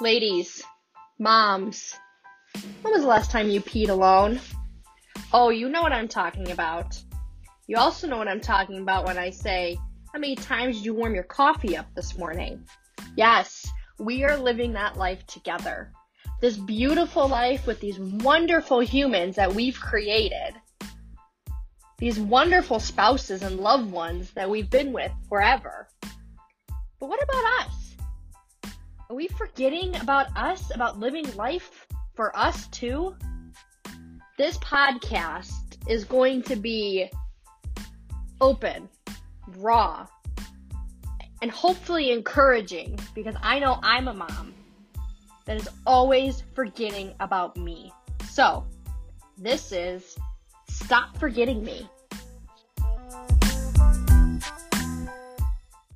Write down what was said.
Ladies, moms, when was the last time you peed alone? Oh, you know what I'm talking about. You also know what I'm talking about when I say, how many times did you warm your coffee up this morning? Yes, we are living that life together. This beautiful life with these wonderful humans that we've created. These wonderful spouses and loved ones that we've been with forever. But what about us? Are we forgetting about us, about living life for us too? This podcast is going to be open, raw, and hopefully encouraging because I know I'm a mom that is always forgetting about me. So, this is Stop Forgetting Me.